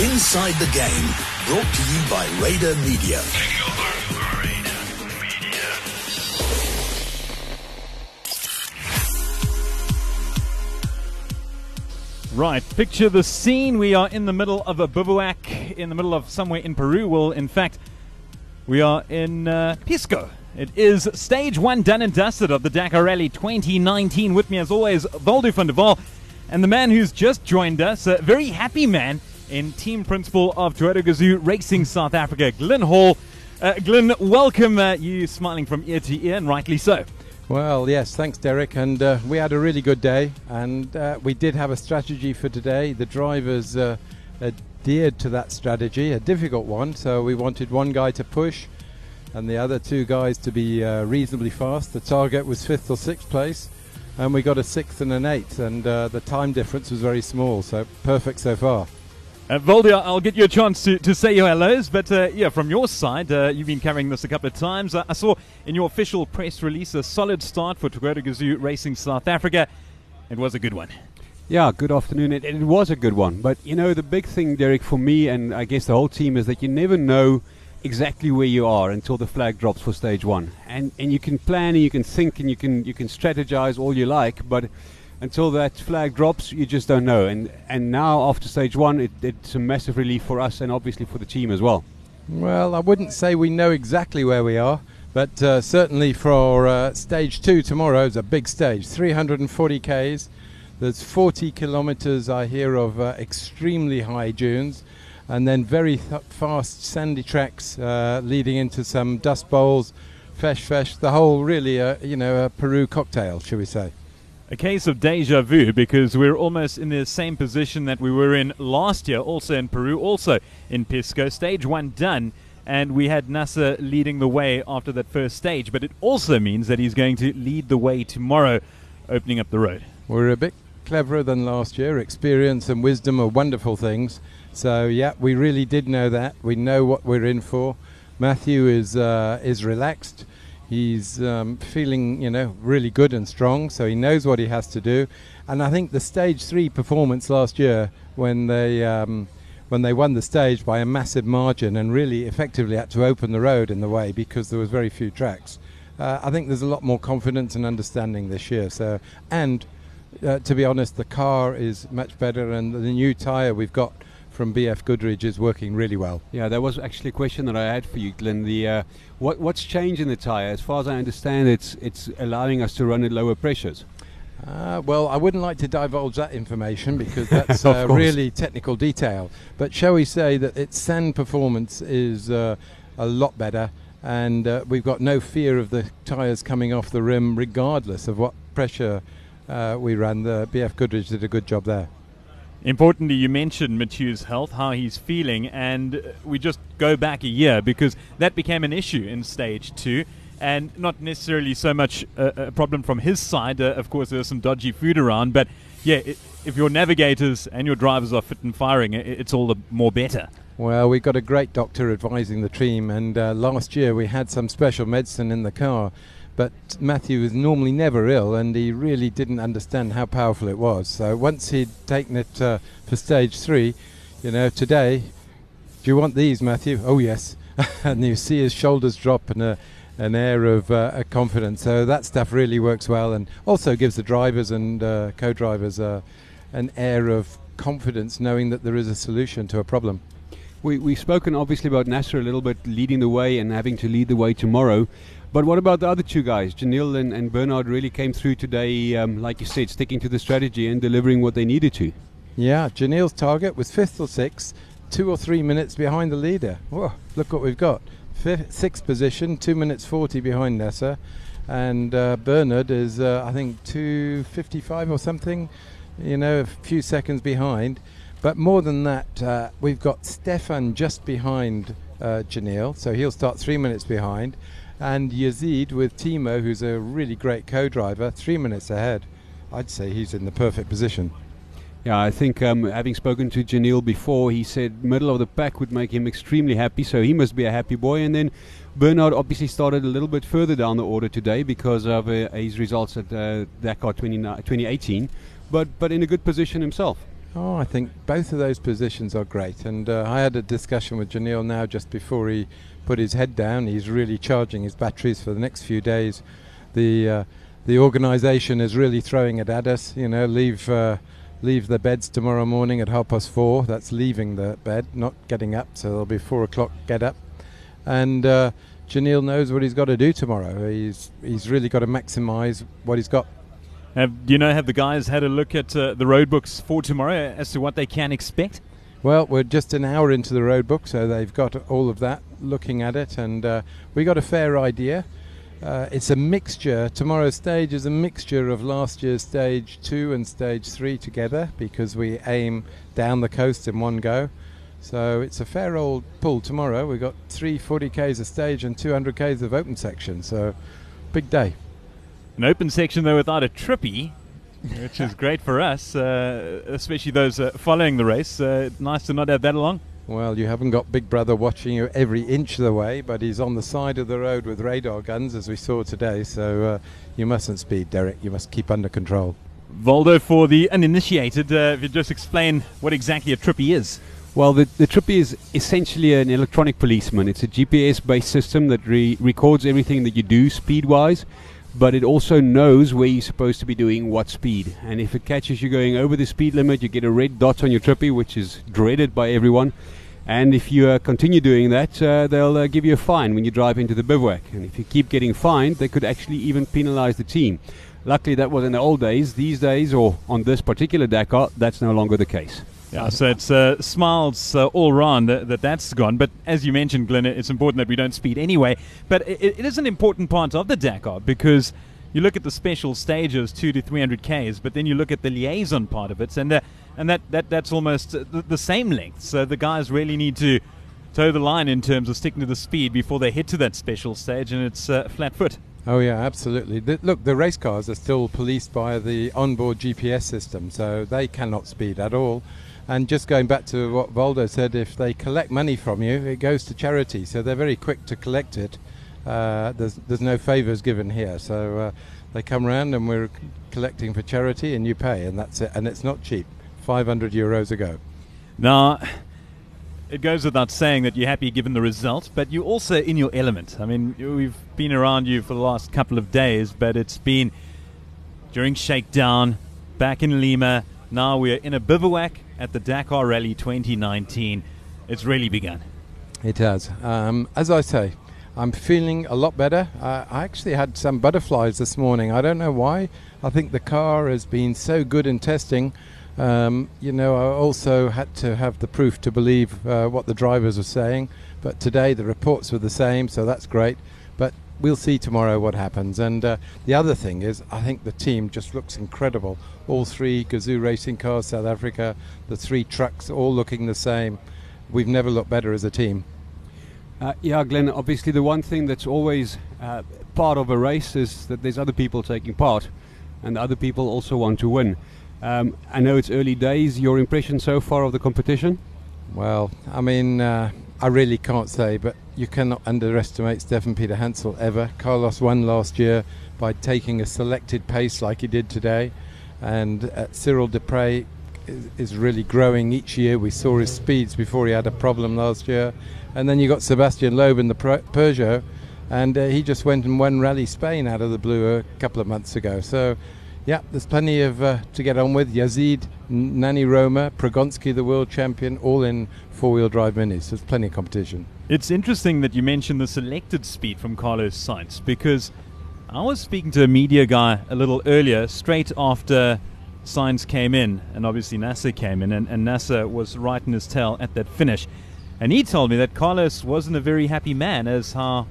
Inside the Game, brought to you by Raider Media. Right, picture the scene. We are in the middle of a bivouac, in the middle of somewhere in Peru. Well, in fact, we are in uh, Pisco. It is stage one done and dusted of the Dakar Rally 2019. With me, as always, Waldo van der Waal, and the man who's just joined us, a very happy man in team principal of Toyota Gazoo Racing South Africa, Glyn Hall. Uh, Glyn, welcome. Uh, you smiling from ear to ear, and rightly so. Well, yes, thanks, Derek. And uh, we had a really good day, and uh, we did have a strategy for today. The drivers uh, adhered to that strategy, a difficult one. So we wanted one guy to push, and the other two guys to be uh, reasonably fast. The target was fifth or sixth place, and we got a sixth and an eighth, and uh, the time difference was very small. So perfect so far. Uh, Voldia, I'll get you a chance to, to say your hellos, but uh, yeah, from your side, uh, you've been carrying this a couple of times. Uh, I saw in your official press release a solid start for Toyota Gazoo Racing South Africa. It was a good one. Yeah, good afternoon. It, it was a good one. But, you know, the big thing, Derek, for me and I guess the whole team is that you never know exactly where you are until the flag drops for stage one. And, and you can plan and you can think and you can, you can strategize all you like, but until that flag drops, you just don't know. And and now after stage one, it, it's a massive relief for us and obviously for the team as well. Well, I wouldn't say we know exactly where we are, but uh, certainly for uh, stage two tomorrow is a big stage, 340 k's. There's 40 kilometers I hear of uh, extremely high dunes, and then very th- fast sandy tracks uh, leading into some dust bowls, fesh fesh. The whole really, uh, you know, a Peru cocktail, shall we say? A case of deja vu because we're almost in the same position that we were in last year, also in Peru, also in Pisco. Stage one done, and we had Nasser leading the way after that first stage. But it also means that he's going to lead the way tomorrow, opening up the road. We're a bit cleverer than last year. Experience and wisdom are wonderful things. So yeah, we really did know that. We know what we're in for. Matthew is uh, is relaxed. He's um, feeling, you know, really good and strong, so he knows what he has to do. And I think the stage three performance last year, when they um, when they won the stage by a massive margin and really effectively had to open the road in the way because there was very few tracks. Uh, I think there's a lot more confidence and understanding this year. So, and uh, to be honest, the car is much better, and the new tyre we've got from BF Goodrich is working really well. Yeah, that was actually a question that I had for you, Glyn. The uh, what what's changed in the tyre? As far as I understand, it's it's allowing us to run at lower pressures. Uh, well, I wouldn't like to divulge that information because that's uh, really technical detail. But shall we say that its sand performance is uh, a lot better, and uh, we've got no fear of the tyres coming off the rim, regardless of what pressure uh, we ran. The BF Goodrich did a good job there. Importantly, you mentioned Mathieu's health, how he's feeling, and we just go back a year because that became an issue in stage two, and not necessarily so much a, a problem from his side. Uh, of course, there's some dodgy food around, but yeah, it, if your navigators and your drivers are fit and firing, it, it's all the more better. Well, we've got a great doctor advising the team, and uh, last year we had some special medicine in the car but Matthew was normally never ill, and he really didn't understand how powerful it was. So once he'd taken it uh, for stage three, you know, today, do you want these, Matthew? Oh yes, and you see his shoulders drop and a, an air of uh, confidence. So that stuff really works well, and also gives the drivers and uh, co-drivers uh, an air of confidence, knowing that there is a solution to a problem. We, we've spoken obviously about Nasser a little bit leading the way and having to lead the way tomorrow. But what about the other two guys? Giniel and, and Bernhard really came through today, um, like you said, sticking to the strategy and delivering what they needed to. Yeah, Giniel's target was fifth or sixth, two or three minutes behind the leader. Whoa, look what we've got. Fifth, sixth position, two minutes 40 behind Nasser. And uh, Bernhard is, uh, I think, 255 or something, you know, a few seconds behind. But more than that, uh, we've got Stefan just behind uh, Giniel, so he'll start three minutes behind and Yazeed with Timo, who's a really great co-driver, three minutes ahead. I'd say he's in the perfect position. Yeah, I think um, having spoken to Giniel before, he said middle of the pack would make him extremely happy, so he must be a happy boy. And then Bernhard obviously started a little bit further down the order today because of uh, his results at uh, Dakar 20, 2018, but but in a good position himself. Oh, I think both of those positions are great. And uh, I had a discussion with Giniel now just before he put his head down. He's really charging his batteries for the next few days. The uh, the organisation is really throwing it at us. You know, leave uh, leave the beds tomorrow morning at half past four. That's leaving the bed, not getting up. So it'll be four o'clock. Get up, and uh, Giniel knows what he's got to do tomorrow. He's he's really got to maximise what he's got. Have, do you know, have the guys had a look at uh, the road books for tomorrow as to what they can expect? Well, we're just an hour into the road book, so they've got all of that looking at it, and uh, we got a fair idea. Uh, it's a mixture. Tomorrow's stage is a mixture of last year's stage two and stage three together because we aim down the coast in one go. So it's a fair old pull tomorrow. We've got three 40k's a stage and 200k's of open section, so big day. An open section though without a tripy, which is great for us, uh, especially those uh, following the race. Uh, nice to not have that along. Well, you haven't got Big Brother watching you every inch of the way, but he's on the side of the road with radar guns, as we saw today. So uh, you mustn't speed, Derek. You must keep under control. Waldo, for the uninitiated, uh, if you just explain what exactly a tripy is. Well, the, the Tripy is essentially an electronic policeman. It's a GPS based system that re- records everything that you do speed wise but it also knows where you're supposed to be doing what speed. And if it catches you going over the speed limit, you get a red dot on your tripy, which is dreaded by everyone. And if you uh, continue doing that, uh, they'll uh, give you a fine when you drive into the bivouac. And if you keep getting fined, they could actually even penalize the team. Luckily, that was in the old days. These days, or on this particular Dakar, that's no longer the case. Yeah, so it's uh, smiles uh, all round that, that that's gone. But as you mentioned, Glyn, it's important that we don't speed anyway. But it, it is an important part of the Dakar because you look at the special stages, two to three hundred k's, but then you look at the liaison part of it, and uh, and that, that that's almost the, the, same length. So the guys really need to toe the line in terms of sticking to the speed before they hit to that special stage, and it's uh, flat foot. Oh yeah, absolutely. The, look, the race cars are still policed by the onboard GPS system, so they cannot speed at all. And just going back to what Waldo said, if they collect money from you, it goes to charity. So they're very quick to collect it. Uh, there's there's no favours given here. So uh, they come round and we're collecting for charity, and you pay, and that's it. And it's not cheap. 500 euros a go. Now, it goes without saying that you're happy given the result, but you're also in your element. I mean, we've been around you for the last couple of days, but it's been during shakedown, back in Lima. Now we're in a bivouac at the Dakar Rally 2019. It's really begun. It has. Um, as I say, I'm feeling a lot better. Uh, I actually had some butterflies this morning. I don't know why. I think the car has been so good in testing. Um, you know, I also had to have the proof to believe uh, what the drivers were saying. But today the reports were the same, so that's great. We'll see tomorrow what happens. And uh, the other thing is, I think the team just looks incredible. All three Gazoo racing cars, South Africa, the three trucks, all looking the same. We've never looked better as a team. Uh, yeah, Glyn, obviously the one thing that's always uh, part of a race is that there's other people taking part, and other people also want to win. Um, I know it's early days. Your impression so far of the competition? Well, I mean, uh, I really can't say, but you cannot underestimate Stéphane Peterhansel ever. Carlos won last year by taking a selected pace like he did today, and uh, Cyril Despres is, is, really growing each year. We saw his speeds before he had a problem last year, and then you got Sébastien Loeb in the Pro- Peugeot, and uh, he just went and won Rally Spain out of the blue a couple of months ago. So yeah, there's plenty of uh, to get on with. Yazeed, Nani Roma, Przygonski, the world champion, all in four-wheel drive minis. So there's plenty of competition. It's interesting that you mentioned the selected speed from Carlos Sainz because I was speaking to a media guy a little earlier, straight after Sainz came in, and obviously Nasser came in, and, and Nasser was right in his tail at that finish. And he told me that Carlos wasn't a very happy man as how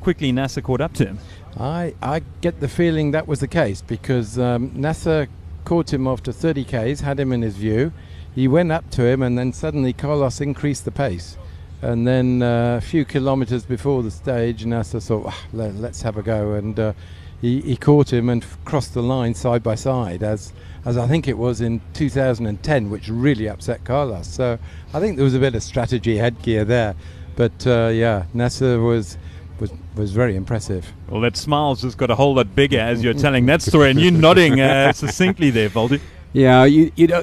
quickly Nasser caught up to him. I, I get the feeling that was the case because um, Nasser caught him after 30 Ks, had him in his view. He went up to him, and then suddenly Carlos increased the pace. And then uh, a few kilometres before the stage, Nasser thought, ah, let, us have a go. And uh, he, he, caught him and crossed the line side by side, as, as I think it was in 2010, which really upset Carlos. So I think there was a bit of strategy headgear there. But uh, yeah, Nasser was was was very impressive. Well, that smile's just got a whole lot bigger as you're telling that story, and you're nodding uh, succinctly there, Voldy. Yeah, you you know.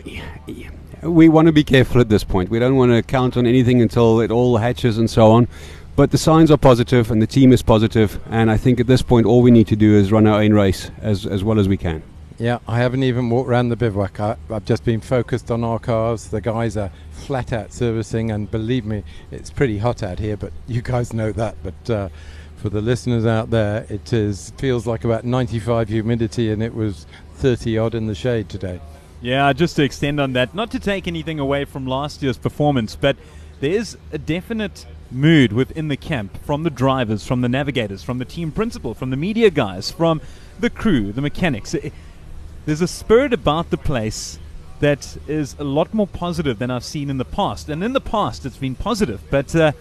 we want to be careful at this point. We don't want to count on anything until it all hatches and so on. But the signs are positive and the team is positive, and I think at this point all we need to do is run our own race as, as well as we can. Yeah, I haven't even walked around the bivouac. I, have just been focused on our cars. The guys are flat out servicing, and believe me, it's pretty hot out here. But you guys know that. But uh, for the listeners out there, it is feels like about 95 humidity, and it was 30 odd in the shade today. Yeah, just to extend on that, not to take anything away from last year's performance, but there's a definite mood within the camp from the drivers, from the navigators, from the team principal, from the media guys, from the crew, the mechanics. It, there's a spirit about the place that is a lot more positive than I've seen in the past. And in the past, it's been positive. But uh,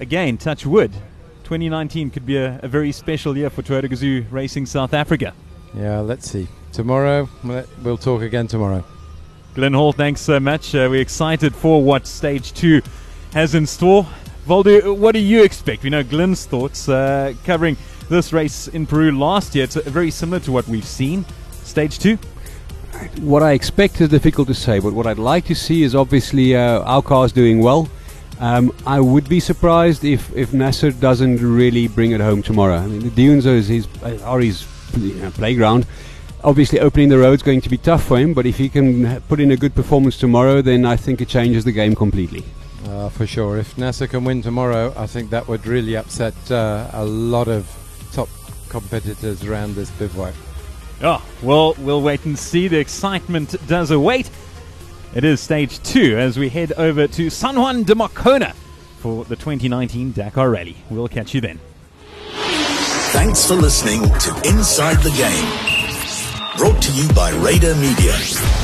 again, touch wood. 2019 could be a, a, very special year for Toyota Gazoo Racing South Africa. Yeah, let's see. Tomorrow, we'll talk again tomorrow. Glyn Hall, thanks so much. Uh, we're excited for what stage two has in store. Waldo, what do you expect? We know Glyn's thoughts uh, covering this race in Peru last year. It's very similar to what we've seen stage two? What I expect is difficult to say, but what I'd like to see is obviously uh, our car's doing well. Um, I would be surprised if, if Nasser doesn't really bring it home tomorrow. I mean, the dunes are his, are his you know, playground. Obviously, opening the road is going to be tough for him, but if he can put in a good performance tomorrow, then I think it changes the game completely. Uh, for sure. If Nasser can win tomorrow, I think that would really upset uh, a lot of top competitors around this bivouac. Oh, well, we'll wait and see. The excitement does await. It is stage two as we head over to San Juan de Marcona for the 2019 Dakar Rally. We'll catch you then. Thanks for listening to Inside the Game. Brought to you by Radar Media.